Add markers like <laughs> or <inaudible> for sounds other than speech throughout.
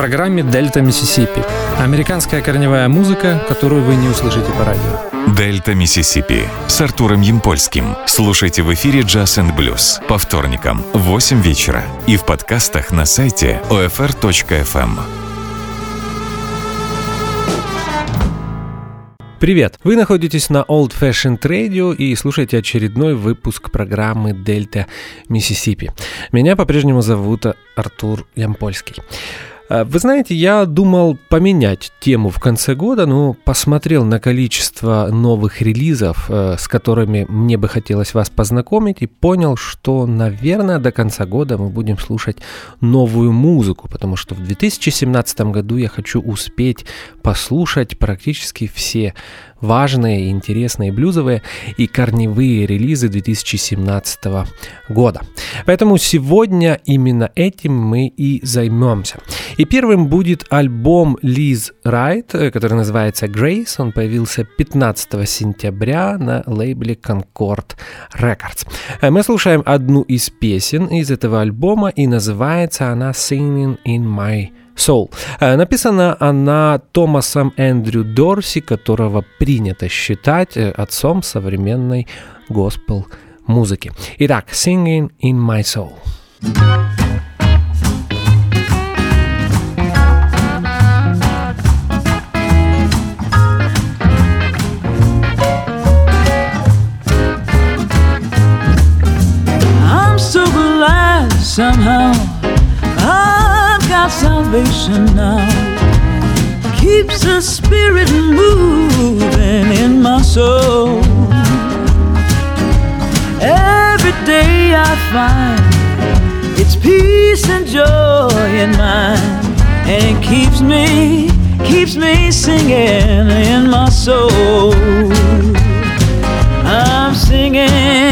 программе «Дельта Миссисипи». Американская корневая музыка, которую вы не услышите по радио. «Дельта Миссисипи» с Артуром Ямпольским. Слушайте в эфире «Джаз энд блюз» по вторникам в 8 вечера и в подкастах на сайте OFR.FM. Привет! Вы находитесь на Old Fashioned Radio и слушаете очередной выпуск программы Дельта Миссисипи. Меня по-прежнему зовут Артур Ямпольский. Э, вы знаете, я думал поменять тему в конце года, но посмотрел на количество новых релизов, э, с которыми мне бы хотелось вас познакомить, и понял, что, наверное, до конца года мы будем слушать новую музыку, потому что в 2017 году я хочу успеть послушать практически все важные, интересные блюзовые и корневые релизы 2017 года. Поэтому сегодня именно этим мы и займемся. И первым будет альбом Лиз Райт, который называется Grace. Он появился 15 сентября на лейбле Concord Records. Мы слушаем одну из песен из этого альбома, и называется она Singing in My Soul. Э, написана она Томасом Эндрю Дорси, которого принято считать э, отцом современной госпел музыки. Итак, Singing in My Soul. Somehow got salvation now. Keeps the spirit moving in my soul. Every day I find it's peace and joy in mine, and it keeps me, keeps me singing in my soul. I'm singing,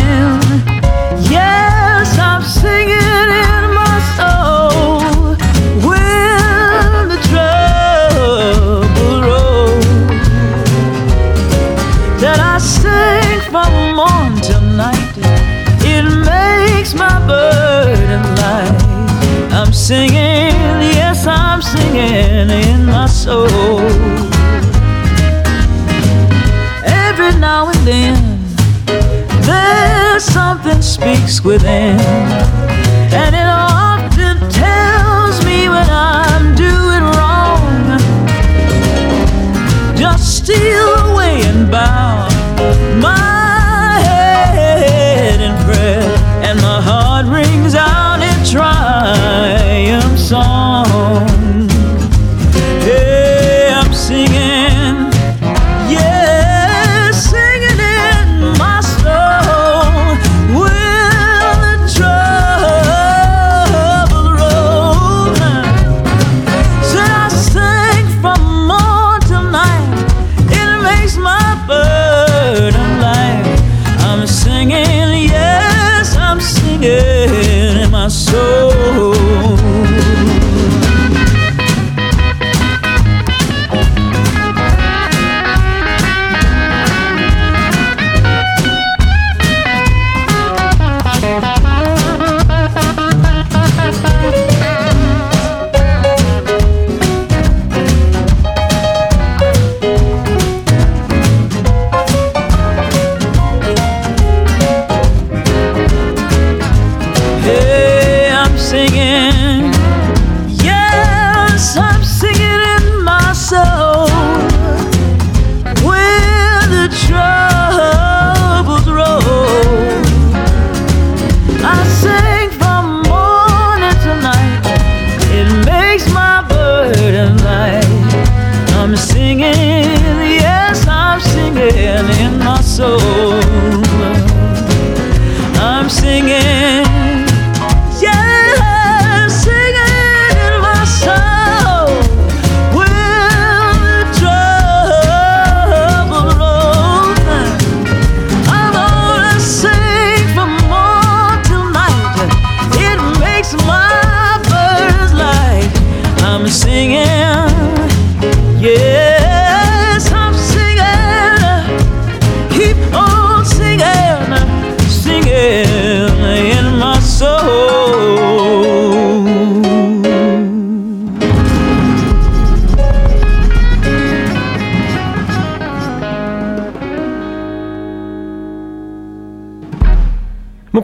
singing, yes, I'm singing in my soul. Every now and then, there's something speaks within, and singing.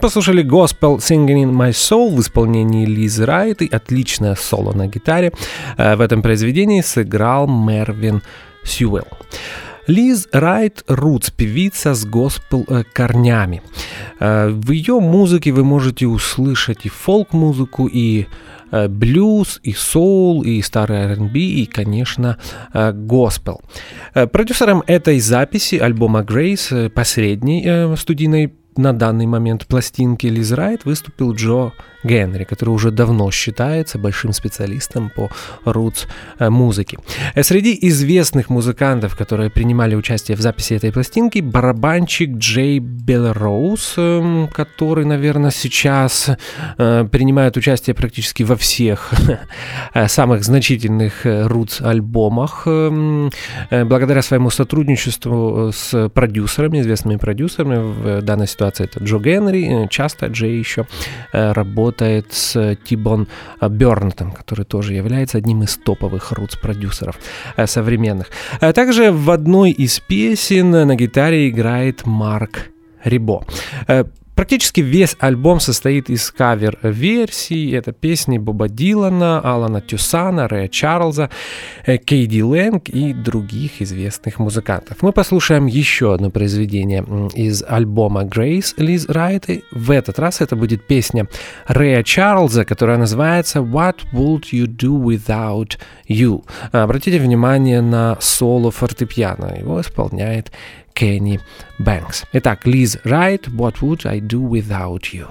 Послушали Gospel Singing in My Soul в исполнении Лизы Райт и отличное соло на гитаре. В этом произведении сыграл Мервин Сьюэлл. Лиз Райт Рутс, певица с госпел корнями. В ее музыке вы можете услышать и фолк-музыку, и блюз, и соул, и старый R&B, и, конечно, госпел. Продюсером этой записи альбома Grace, последней студийной на данный момент пластинки Лиз Райт выступил Джо Генри, который уже давно считается большим специалистом по рутс э. Э, среди известных музыкантов, которые принимали участие в записи этой пластинки, барабанщик Джей Белроуз, эм, который, наверное, сейчас э, принимает участие практически во всех <laughs> самых значительных рутс альбомах, эм, благодаря своему сотрудничеству с продюсерами, известными продюсерами в данной ситуации это Джо Генри, часто Джей еще работает работает с Тибон Бернтом, который тоже является одним из топовых рутс-продюсеров э, современных. А также в одной из песен на гитаре играет Марк Рибо. Практически весь альбом состоит из кавер-версий. Это песни Боба Дилана, Алана Тюсана, Рэя Чарльза, э, Кейди Лэнг и других известных музыкантов. Мы послушаем еще одно произведение из альбома Grace Лиз Райт. В этот раз это будет песня Рэя Чарльза, которая называется What Would You Do Without You? Обратите внимание на соло фортепиано. Его исполняет Kenny Banks. Итак, Liz Wright, What Would I Do Without You?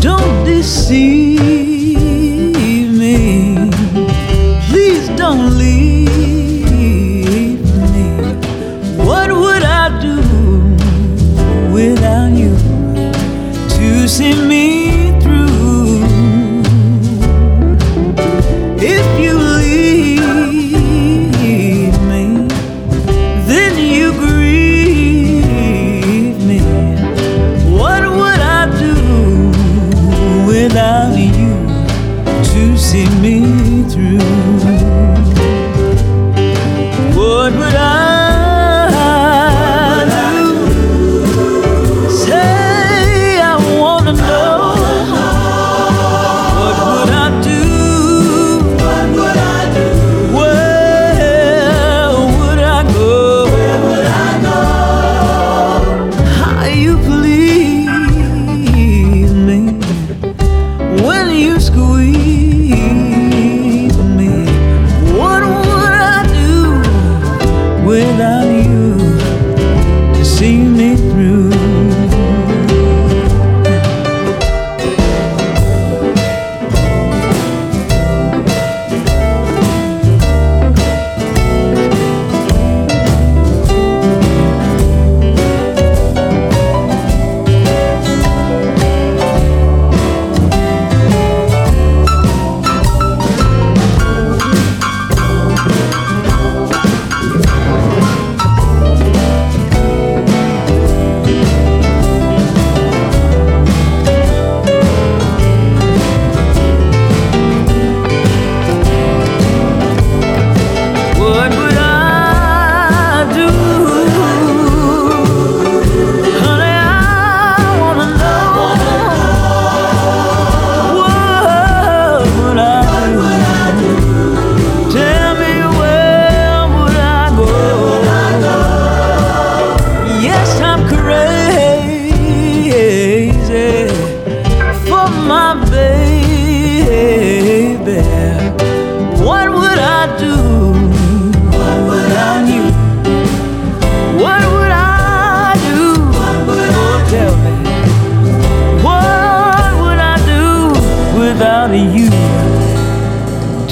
Don't deceive lives in me.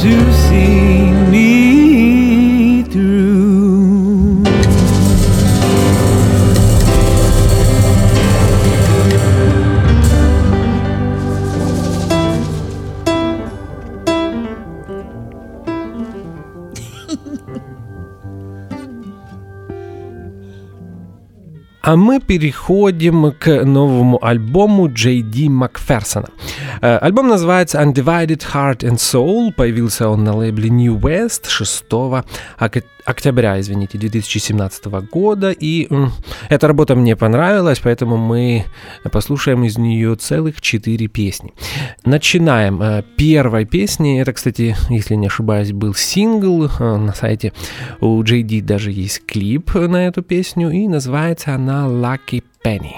To А мы переходим к новому альбому Джей Ди Макферсона. Э, альбом называется Undivided Heart and Soul. Появился он на лейбле New West 6 октября, извините, 2017 года. И эта работа мне понравилась, поэтому мы послушаем из нее целых четыре песни. Начинаем. Э, первой песни, это, кстати, если не ошибаюсь, был сингл э, на сайте. У JD даже есть клип на эту песню, и называется она Lucky Penny.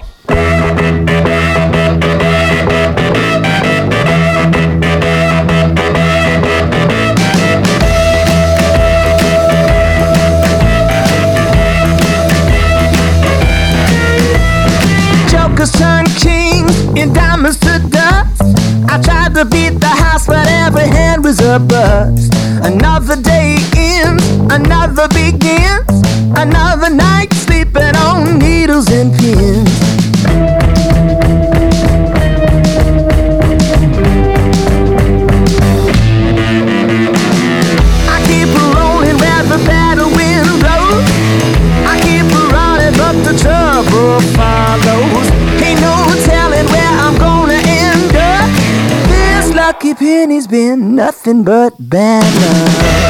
Jokers turn king in diamonds to dust. I tried to beat the house, but every hand was a bust. Another day ends, another begins, another night sleeping on needles and pins. Penny's been nothing but bad luck.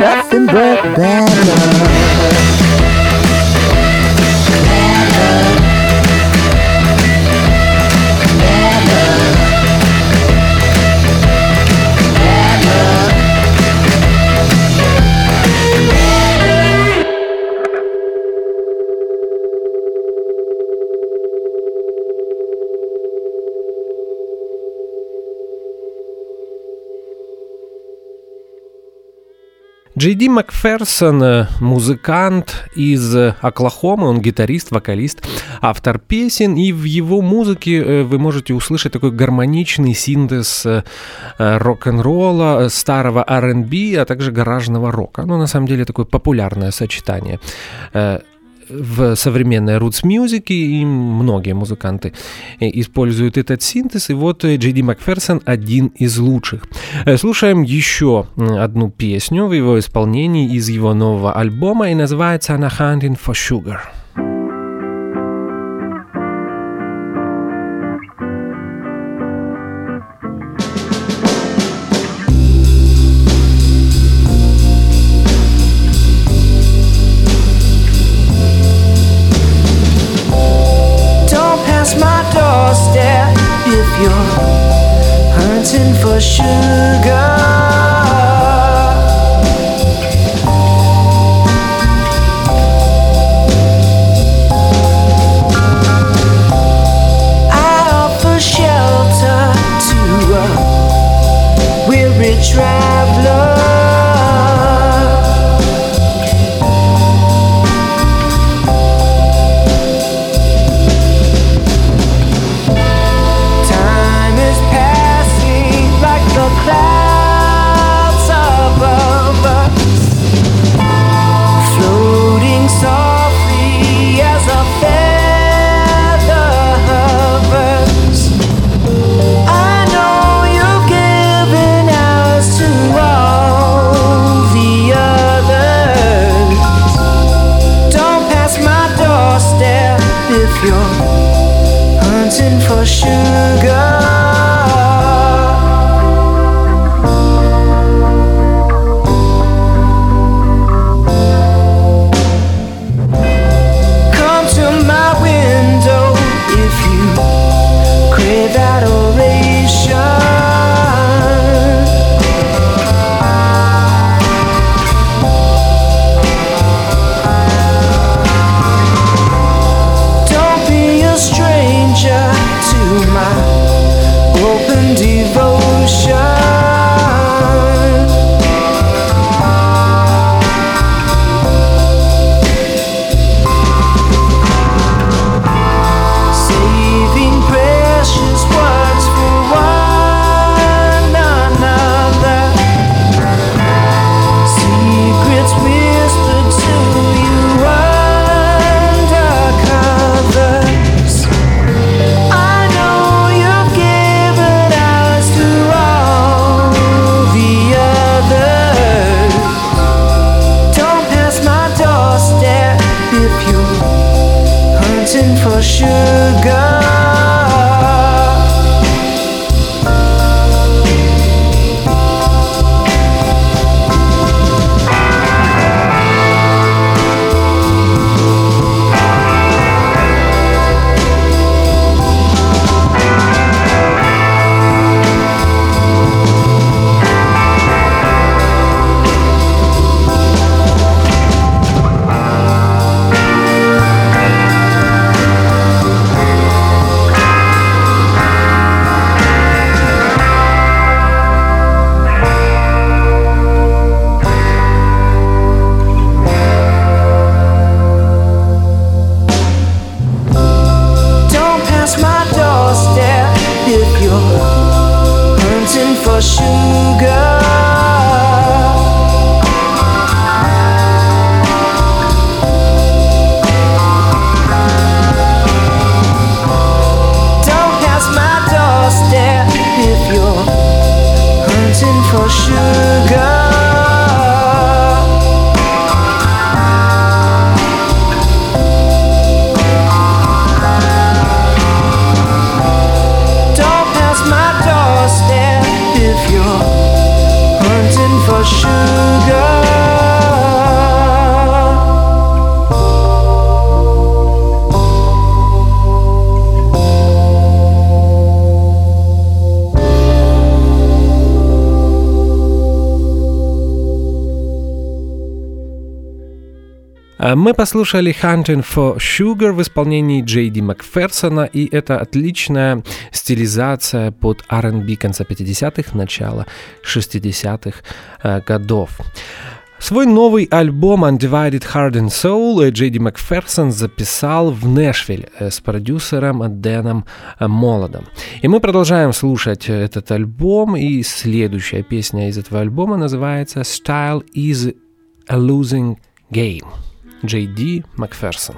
Nothing but bad luck. Джей Ди Макферсон э, – музыкант из э, Оклахомы, он гитарист, вокалист, автор песен, и в его музыке э, вы можете услышать такой гармоничный синтез рок-н-ролла, старого R&B, а также гаражного рока. Ну, на самом деле, такое популярное сочетание. Э, в современной roots музыке и многие музыканты э, используют этот синтез, и вот э, Джей Ди Макферсон один из лучших. Э, Слушаем еще одну песню в его исполнении из его нового альбома, и называется она «Hunting for Sugar». should послушали Hunting for Sugar в исполнении Джейди Макферсона, и это отличная стилизация под R&B конца 50-х, начала 60-х э, годов. Свой новый альбом Undivided Heart and Soul Джейди Макферсон записал в Нэшвилле э, с продюсером Дэном Молодом. И мы продолжаем слушать этот альбом, и следующая песня из этого альбома называется «Style is a Losing Game». Джей Ди Макферсон.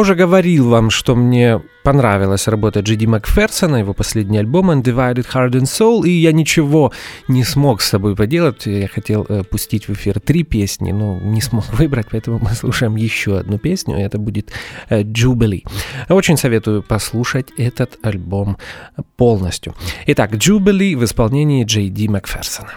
уже говорил вам, что мне понравилась работа Джиди Макферсона, его последний альбом Undivided Heart and Soul, и я ничего не смог с собой поделать. Я хотел э, пустить в эфир три песни, но не смог <laughs> выбрать, поэтому мы слушаем еще одну песню, и это будет э, Jubilee. Очень советую послушать этот альбом полностью. Итак, Jubilee в исполнении Джей Ди Макферсона.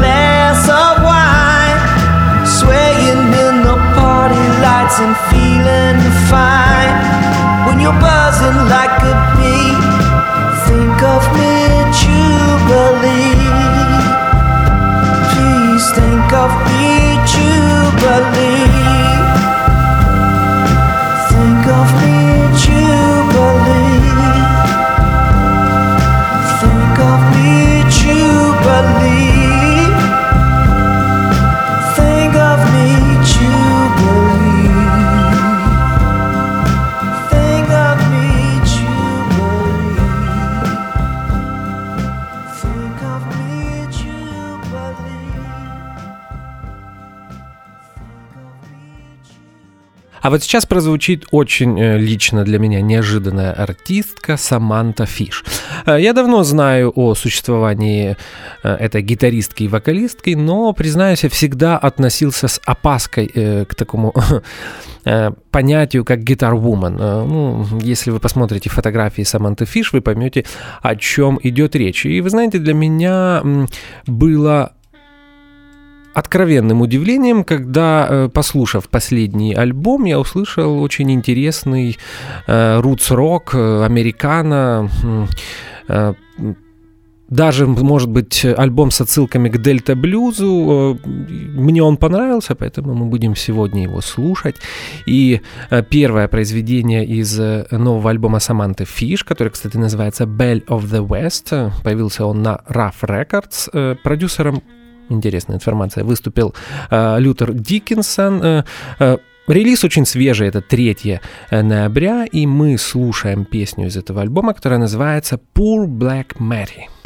glass of wine, swaying in the party lights and feeling fine. When you're buzzing like a bee, think of me at Jubilee. Please think of me, Jubilee. Вот сейчас прозвучит очень э, лично для меня неожиданная артистка Саманта Фиш. Э, я давно знаю о существовании э, этой гитаристки и вокалистки, но, признаюсь, я всегда относился с опаской к такому <laughs> понятию, как гитар-вумен. Ну, если вы посмотрите фотографии Саманты Фиш, вы поймете, о чем идет речь. И вы знаете, для меня было откровенным удивлением, когда, э, послушав последний альбом, я услышал очень интересный рутс-рок, э, американо, э, даже, может быть, альбом с отсылками к Дельта Блюзу. Мне он понравился, поэтому мы будем сегодня его слушать. И первое произведение из нового альбома Саманты Фиш, который, кстати, называется Bell of the West, появился он на Rough Records. Продюсером интересная информация, выступил э, Лютер Диккенсон. Э, э, Релиз очень свежий, это 3 ноября, и мы слушаем песню из этого альбома, которая называется Poor Black Mary.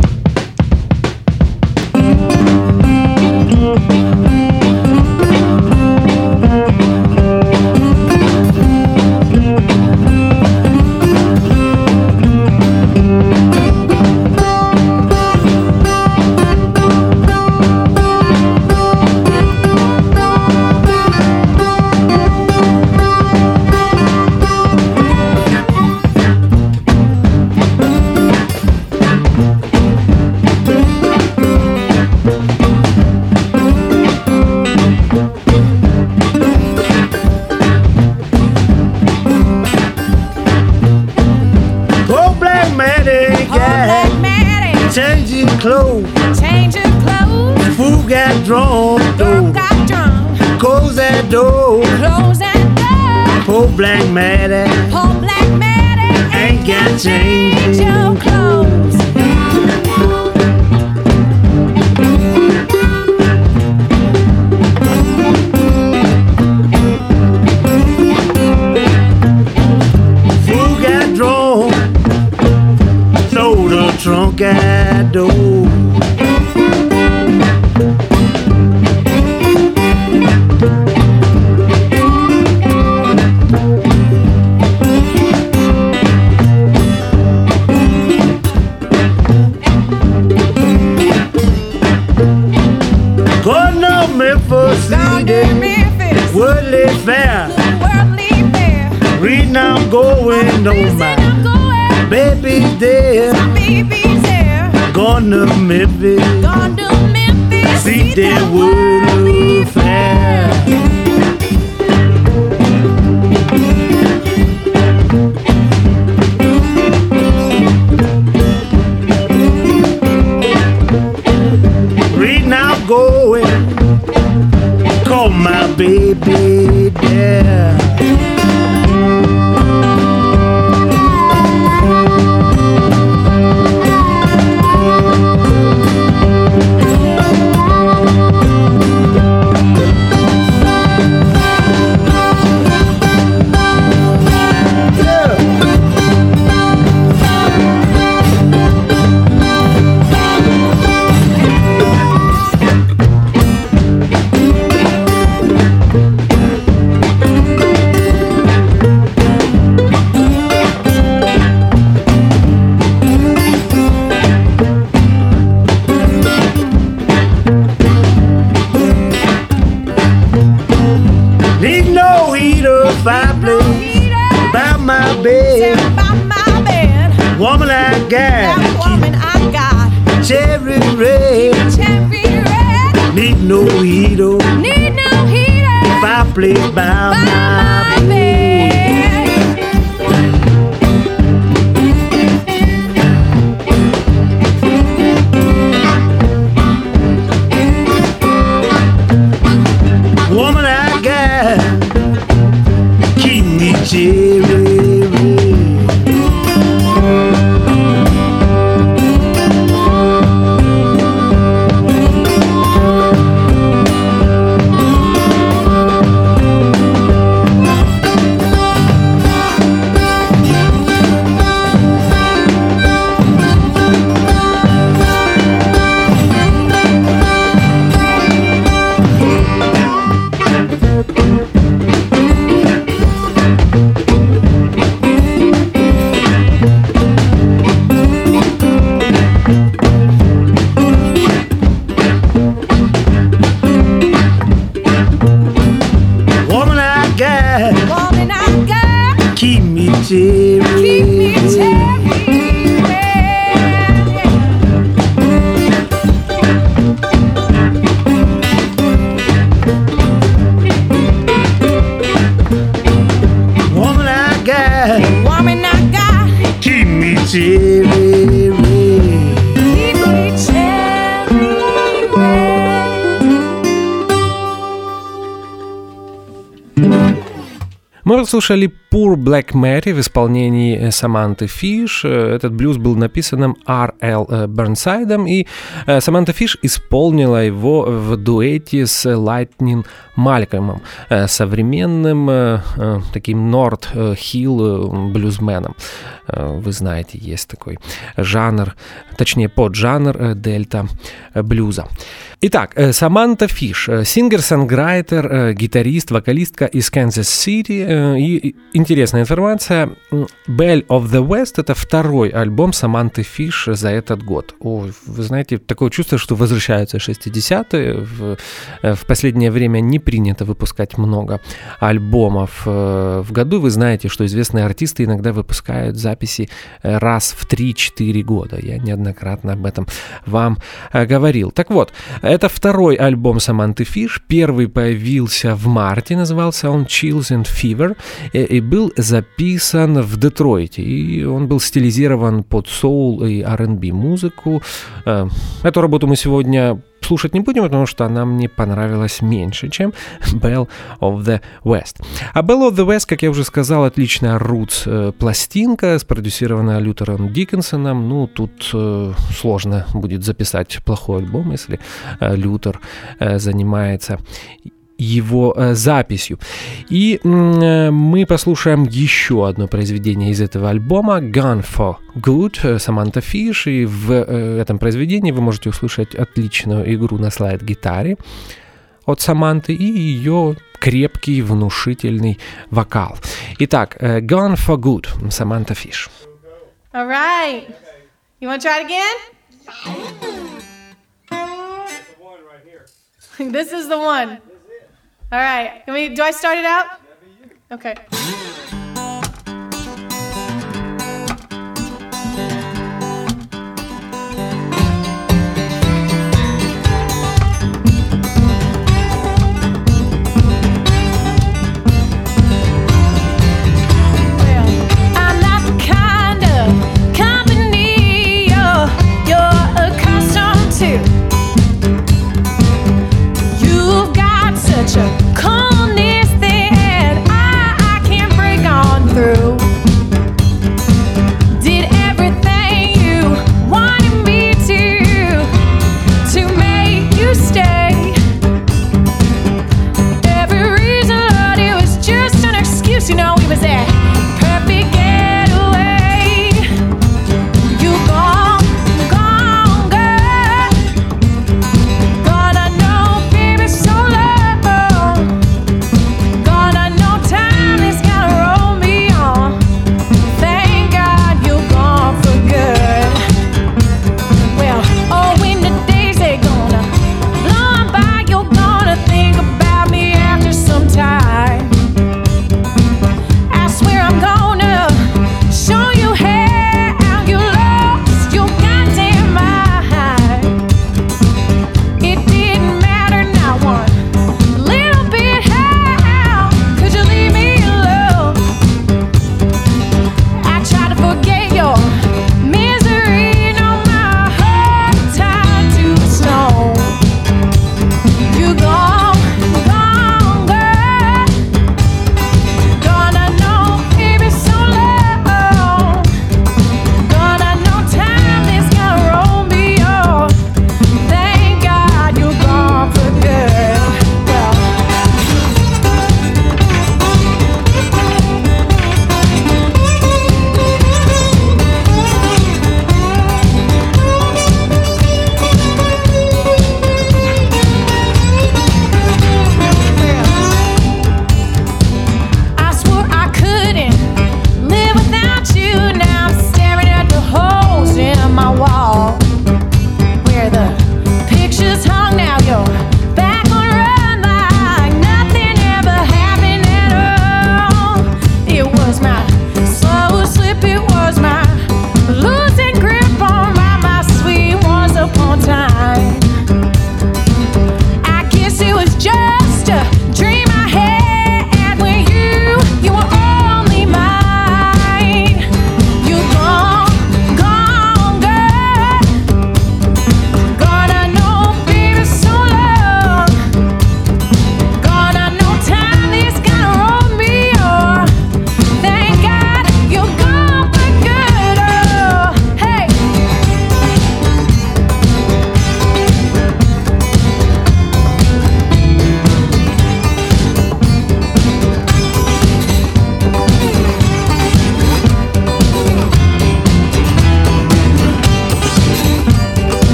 Мы послушали Poor Black Mattie в исполнении э, Саманты Фиш. Э, Этот блюз был написан Р.Л. э, Бернсайдом, и Саманта Фиш исполнила его в дуэте с Лайтнин Малькольмом, современным таким North Hill блюзменом. Вы знаете, есть такой жанр, точнее поджанр дельта блюза. Итак, Саманта Фиш, singer-songwriter, э, гитарист, вокалистка из Канзас-Сити. И интересная информация. Bell of the West — это второй альбом Саманты Фиш за этот год. Ой, вы знаете, такое чувство, что возвращаются 60-е. В, э, в последнее время не принято выпускать много альбомов э, в году. Вы знаете, что известные артисты иногда выпускают записи э, раз в 3-4 года. Я неоднократно об этом вам говорил. Так вот, это второй альбом Саманты Фиш. Первый появился в марте, назывался он Chills and Fever, и, и был записан в Детройте. И он был стилизирован под соул и R&B музыку. Э, Эту работу мы сегодня слушать не будем, потому что она мне понравилась меньше, чем Bell of the West. А Bell of the West, как я уже сказал, отличная roots э, спродюсированная Лютером Диккенсоном. Ну, тут э, сложно будет записать плохой альбом, если э, Лютер э, занимается его э, записью. И э, мы послушаем еще одно произведение из этого альбома Gun for Good э, Саманта Фиш. И в э, этом произведении вы можете услышать отличную игру на слайд-гитаре от Саманты и ее крепкий, внушительный вокал. Итак, Gone for Good Саманта Фиш. All right. You want to try it again? <laughs> this is the one. All right. Can we, do I start it out? Okay. Such a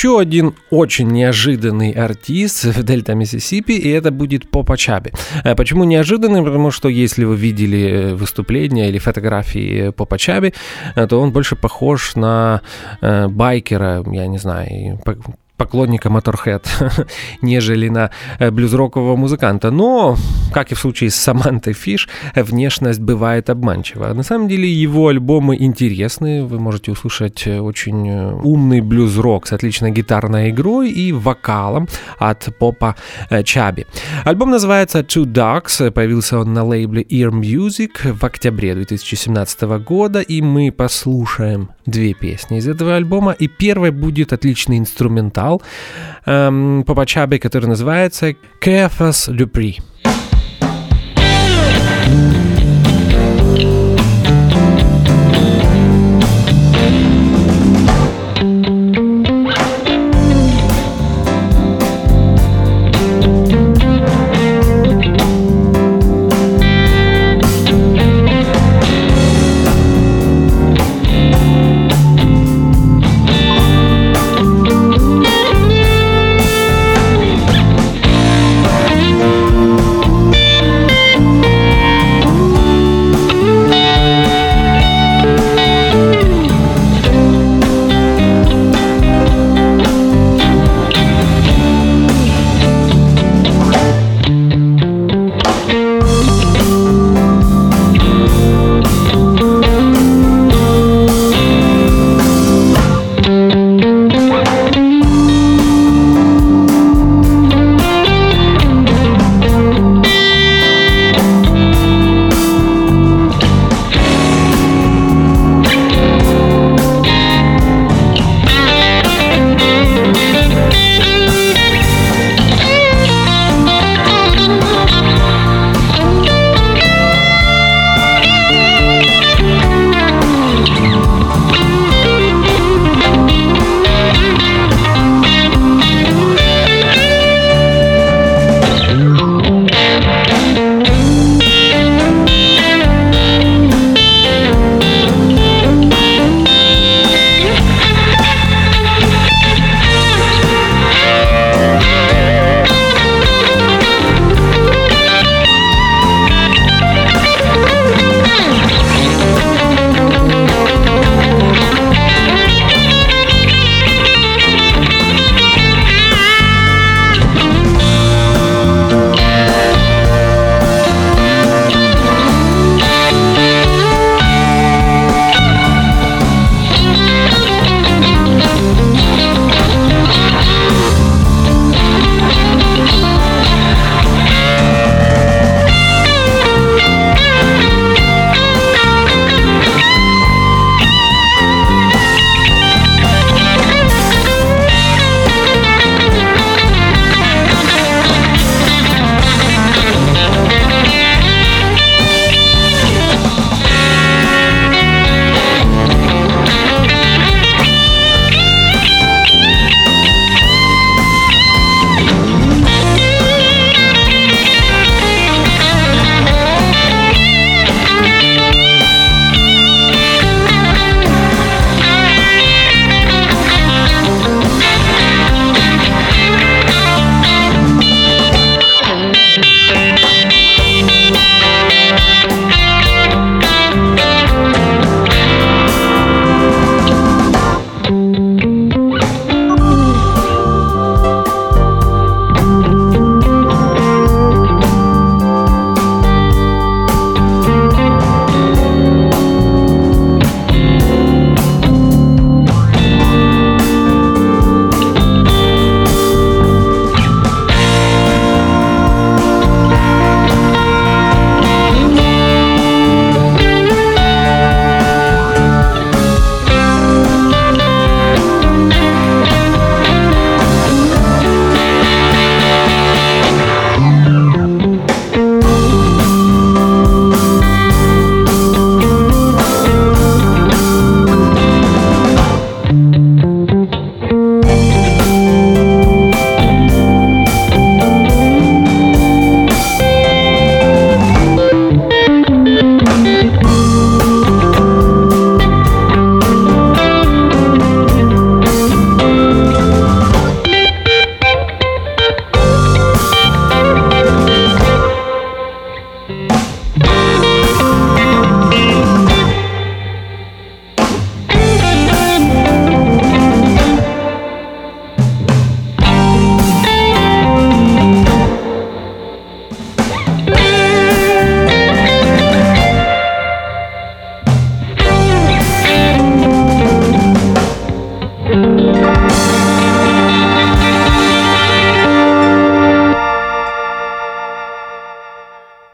еще один очень неожиданный артист в Дельта Миссисипи, и это будет Попа Чаби. Э, почему неожиданный? Потому что если вы видели э, выступления или фотографии Попа Чаби, э, то он больше похож на байкера, я не знаю, поклонника Motorhead, <laughs> нежели на э, блюзрокового музыканта. Но, как и в случае с Самантой Фиш, внешность бывает обманчива. На самом деле его альбомы интересны, вы можете услышать э, очень э, умный блюз-рок с отличной гитарной игрой и вокалом от попа Чаби. Альбом называется Two Dogs, появился он на лейбле Ear Music в октябре 2017 года, и мы послушаем две песни из этого альбома, и первой будет отличный инструментал, эм, по Пачабе, который называется «Кефас Люпри».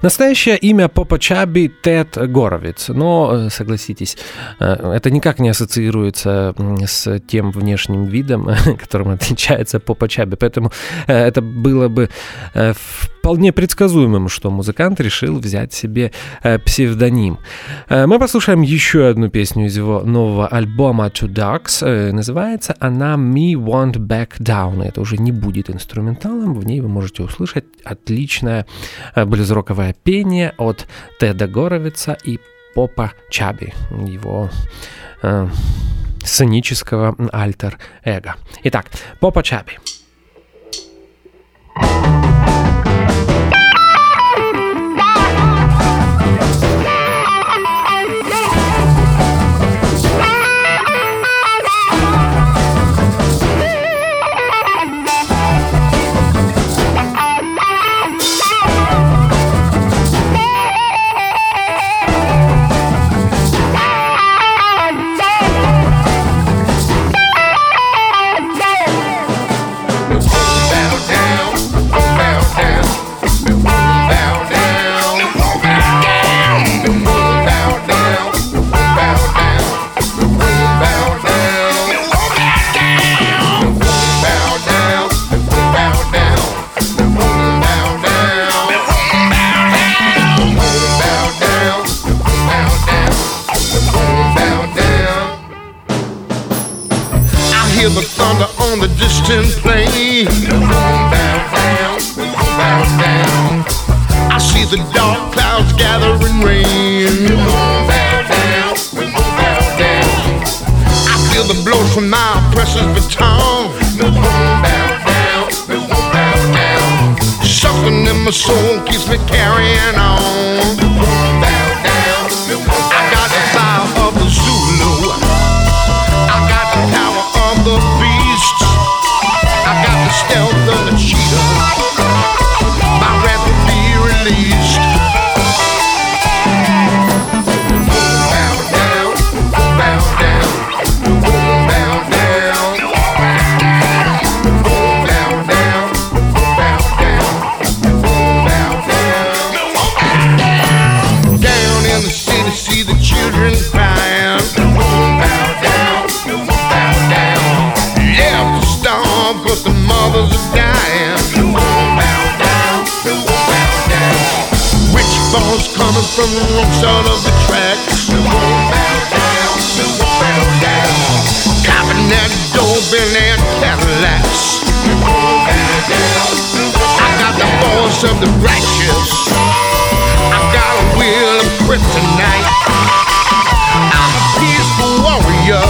Настоящее имя Попа Чаби Тед Горовец, но, э, согласитесь, э, это никак не ассоциируется с тем внешним видом, <laughs> которым отличается Попа Чаби, поэтому э, это было бы вполне предсказуемым, что музыкант решил взять себе псевдоним. Мы послушаем еще одну песню из его нового альбома Two Ducks, называется она Me Want Back Down, это уже не будет инструменталом, в ней вы можете услышать отличное блюзроковое пение от Теда Горовица и Попа Чаби, его э, сценического альтер-эго. Итак, Попа Чаби. Distant plain. I see the dark clouds gathering rain. I feel the blows from my oppressor's baton. Something in my soul keeps me carrying on. leaves coming from the wrong side of the tracks. Bow down, bow down. Copping that doorbell and Cadillacs. Bow down. I got the voice of the righteous. I got a will of kryptonite. I'm a peaceful warrior,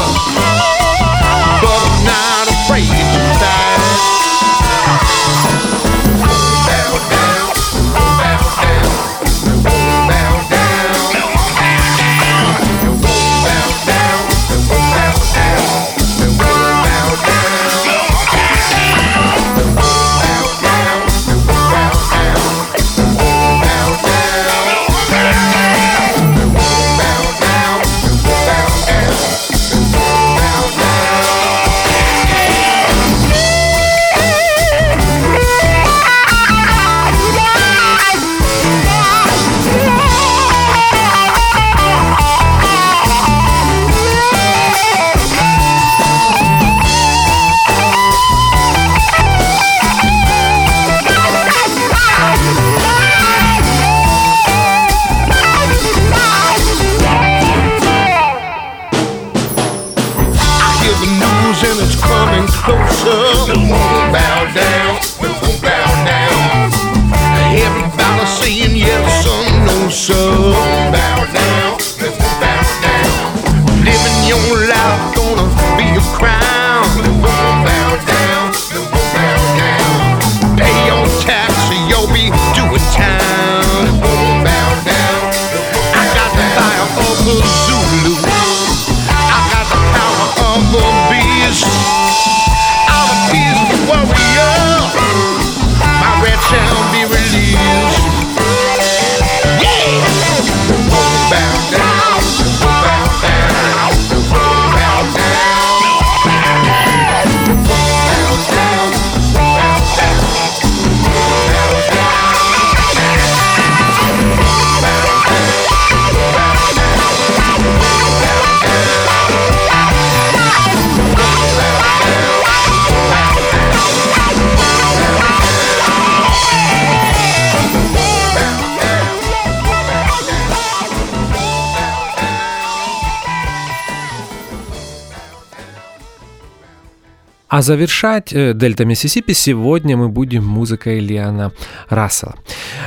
А завершать э, Дельта Миссисипи сегодня мы будем музыкой Лиана Рассела.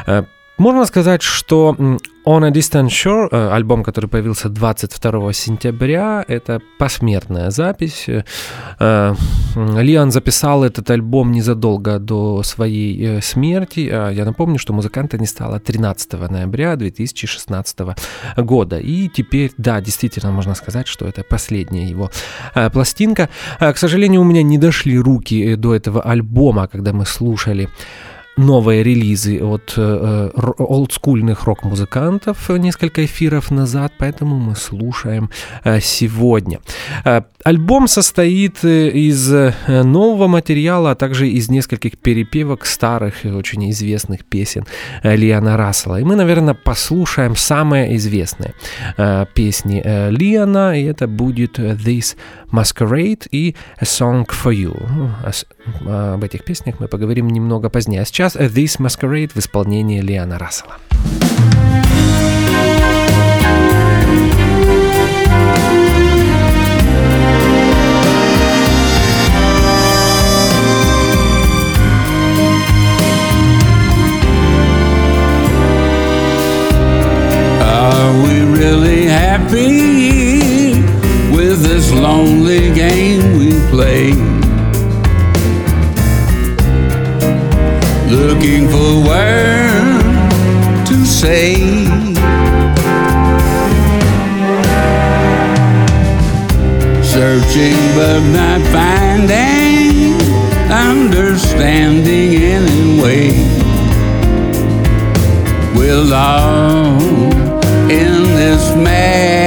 Э, Можно сказать, что On a Distant Shore, э, альбом, который появился 22 сентября, это посмертная запись. Э, Лиан записал этот альбом незадолго до своей э, смерти. А Я напомню, что музыканта не стало 13 ноября 2016 года. И теперь, да, действительно можно сказать, что это последняя его э, пластинка. Э, К сожалению, у меня не дошли руки до этого альбома, когда мы слушали новые релизы от э, р- олдскульных рок-музыкантов э, несколько эфиров назад, поэтому мы слушаем э, сегодня. Э, Альбом состоит э, из э, нового материала, а также из нескольких перепевок старых и очень известных песен э, Лиана Рассела. И мы, наверное, послушаем самые известные э, песни э, Лиана, и это будет э, This Masquerade и A Song for You. Ну, а Об этих песнях мы поговорим немного позднее. А сейчас э, This Masquerade в исполнении Лиана Рассела. Are we really happy with this lonely game we play? Looking for words to say. Searching but not finding understanding anyway. We're lost in this masquerade.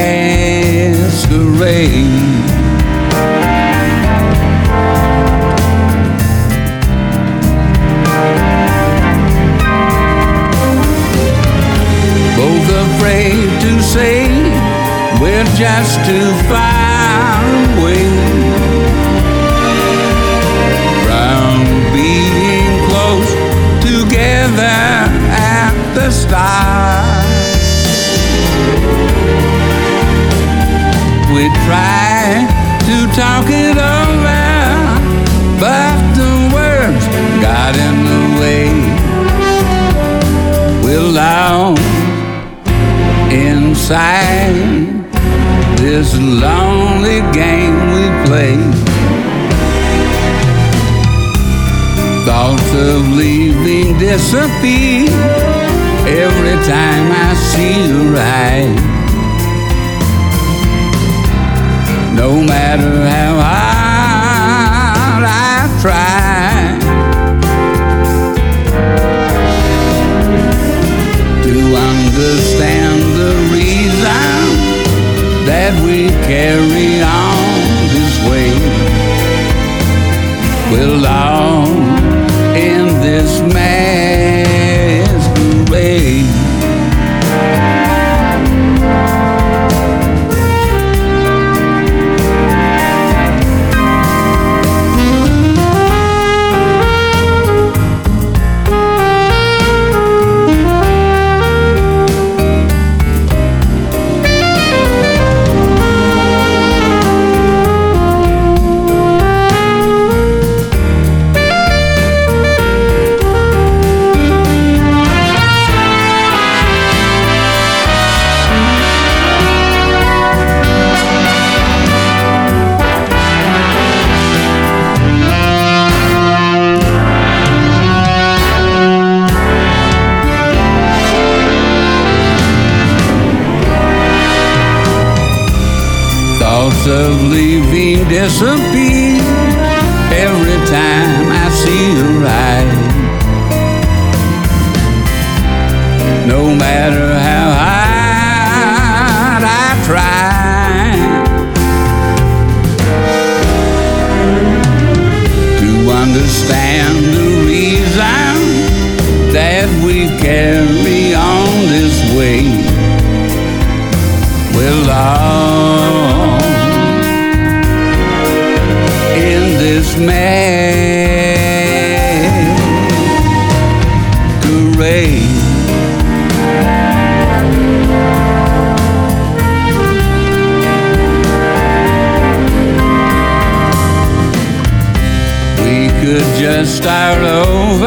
Just too far away disappear Thoughts of leaving disappear every time I see your eyes. No matter in this masquerade. just start over,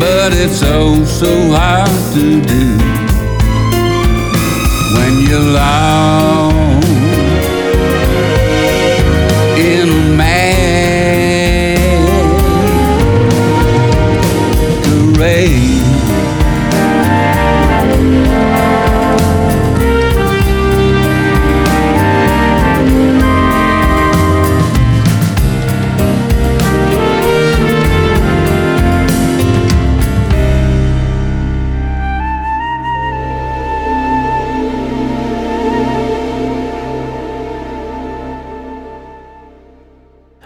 but it's oh so hard to do when you're lost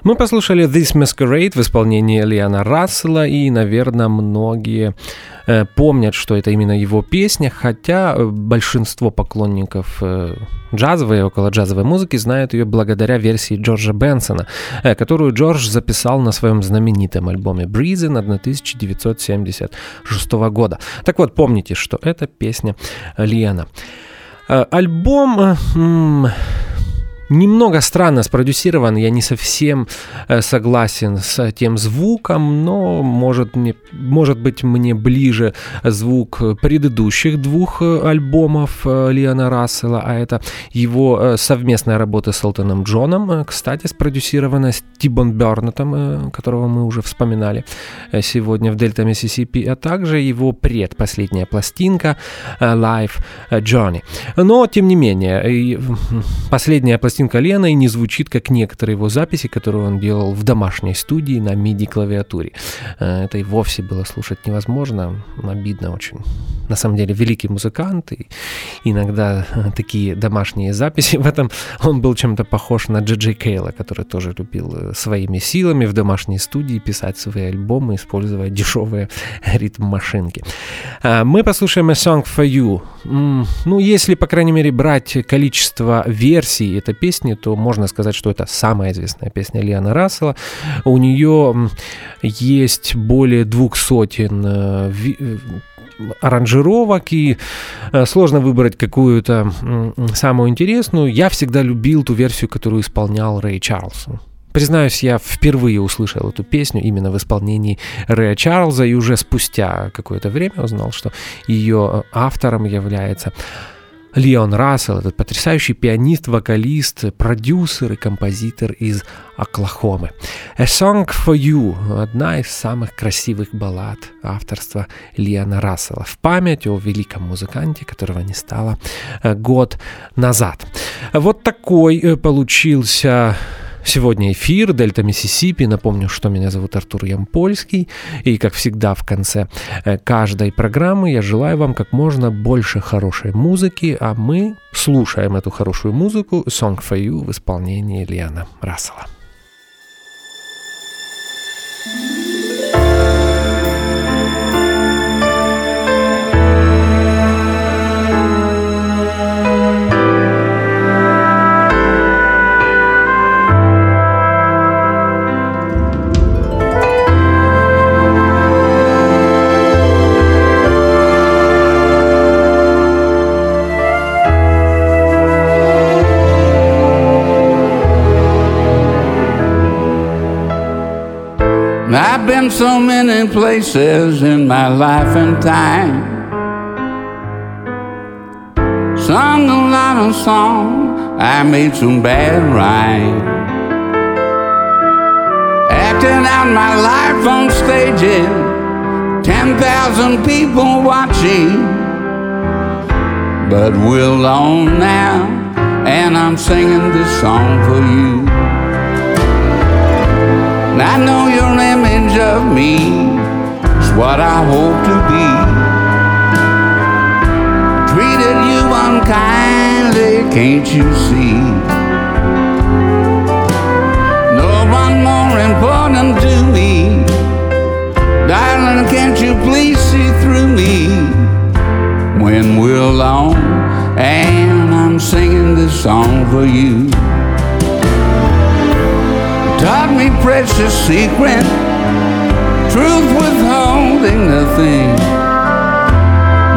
Мы послушали This Masquerade в исполнении Лиана Рассела, и, наверное, многие э, помнят, что это именно его песня, хотя э, большинство поклонников э, джазовой и около джазовой музыки знают ее благодаря версии Джорджа Бенсона, э, которую Джордж записал на своем знаменитом альбоме Breezin 1976 года. Так вот, помните, что это песня Лиана. Э, Альбом... э, Немного странно спродюсирован, я не совсем э, согласен с тем звуком, но может, мне, может быть мне ближе звук предыдущих двух э, альбомов э, Лиана Рассела, а это его э, совместная работа с Элтоном Джоном, э, кстати, спродюсирована с Тибон Бернетом, э, которого мы уже вспоминали э, сегодня в Дельта Миссисипи, а также его предпоследняя пластинка э, Life Journey. Но, тем не менее, и, м, последняя пластинка Лены не звучит, как некоторые его записи, которые он делал в домашней студии на MIDI-клавиатуре. Э, Это и вовсе было слушать невозможно, обидно очень. На самом деле, великий музыкант, и иногда э, такие домашние записи, в этом он был чем-то похож на Джи Джей Кейла, который тоже любил э, своими силами в домашней студии писать свои альбомы, используя дешевые <laughs> ритм-машинки. Мы послушаем A Song for You. Ну, если, по крайней мере, брать количество версий этой песни, то можно сказать, что это самая известная песня Лиана Рассела. У нее есть более двух сотен э, э, аранжировок, и э, сложно выбрать какую-то самую интересную. Я всегда любил ту версию, которую исполнял Рэй Чарльсон. Признаюсь, я впервые услышал эту песню именно в исполнении Рэя Чарльза, и уже спустя какое-то время узнал, что ее автором является Леон Рассел, этот потрясающий пианист, вокалист, продюсер и композитор из Оклахомы. A Song for You – одна из самых красивых баллад авторства Лиана Рассела в память о великом музыканте, которого не стало э, год назад. Вот такой э, получился Сегодня эфир Дельта Миссисипи. Напомню, что меня зовут Артур Ямпольский. И, как всегда, в конце э, каждой программы я желаю вам как можно больше хорошей музыки, а мы слушаем эту хорошую музыку «Song for You» в исполнении Лиана Рассела. I've so many places in my life and time. Sung a lot of songs, I made some bad rhymes. Acted out my life on stages, 10,000 people watching. But we're alone now, and I'm singing this song for you. And I know your image of me is what I hope to be. Treated you unkindly, can't you see? No one more important to me. Darling, can't you please see through me when we're alone? And I'm singing this song for you taught me precious secret, truth withholding nothing.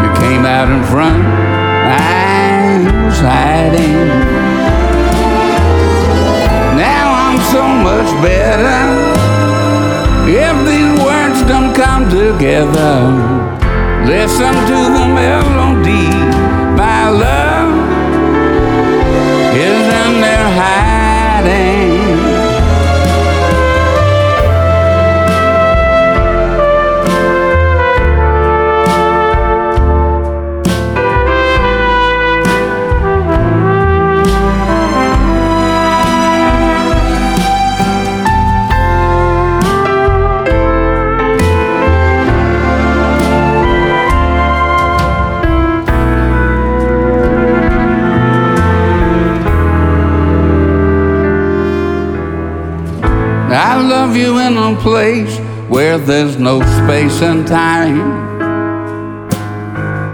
You came out in front, I was hiding. Now I'm so much better. If these words don't come together. Listen to the melody. My love place where there's no space and time.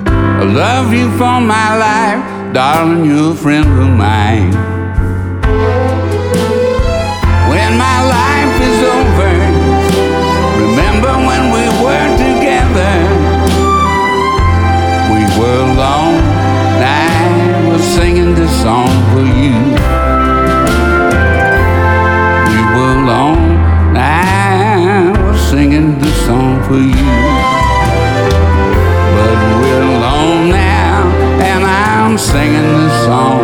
I love you for my life, darling, you're a friend of mine. When my life is over, remember when we were together. We were alone, and I was singing this song for you. For you. But we're alone now, and I'm singing this song.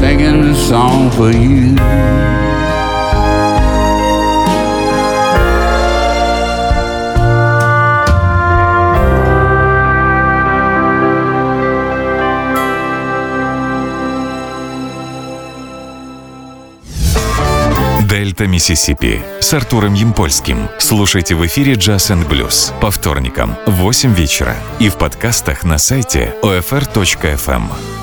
Singing this song for you. Дельта Миссисипи с Артуром Ямпольским. Слушайте в эфире Jazz and Blues по вторникам в 8 вечера и в подкастах на сайте OFR.FM.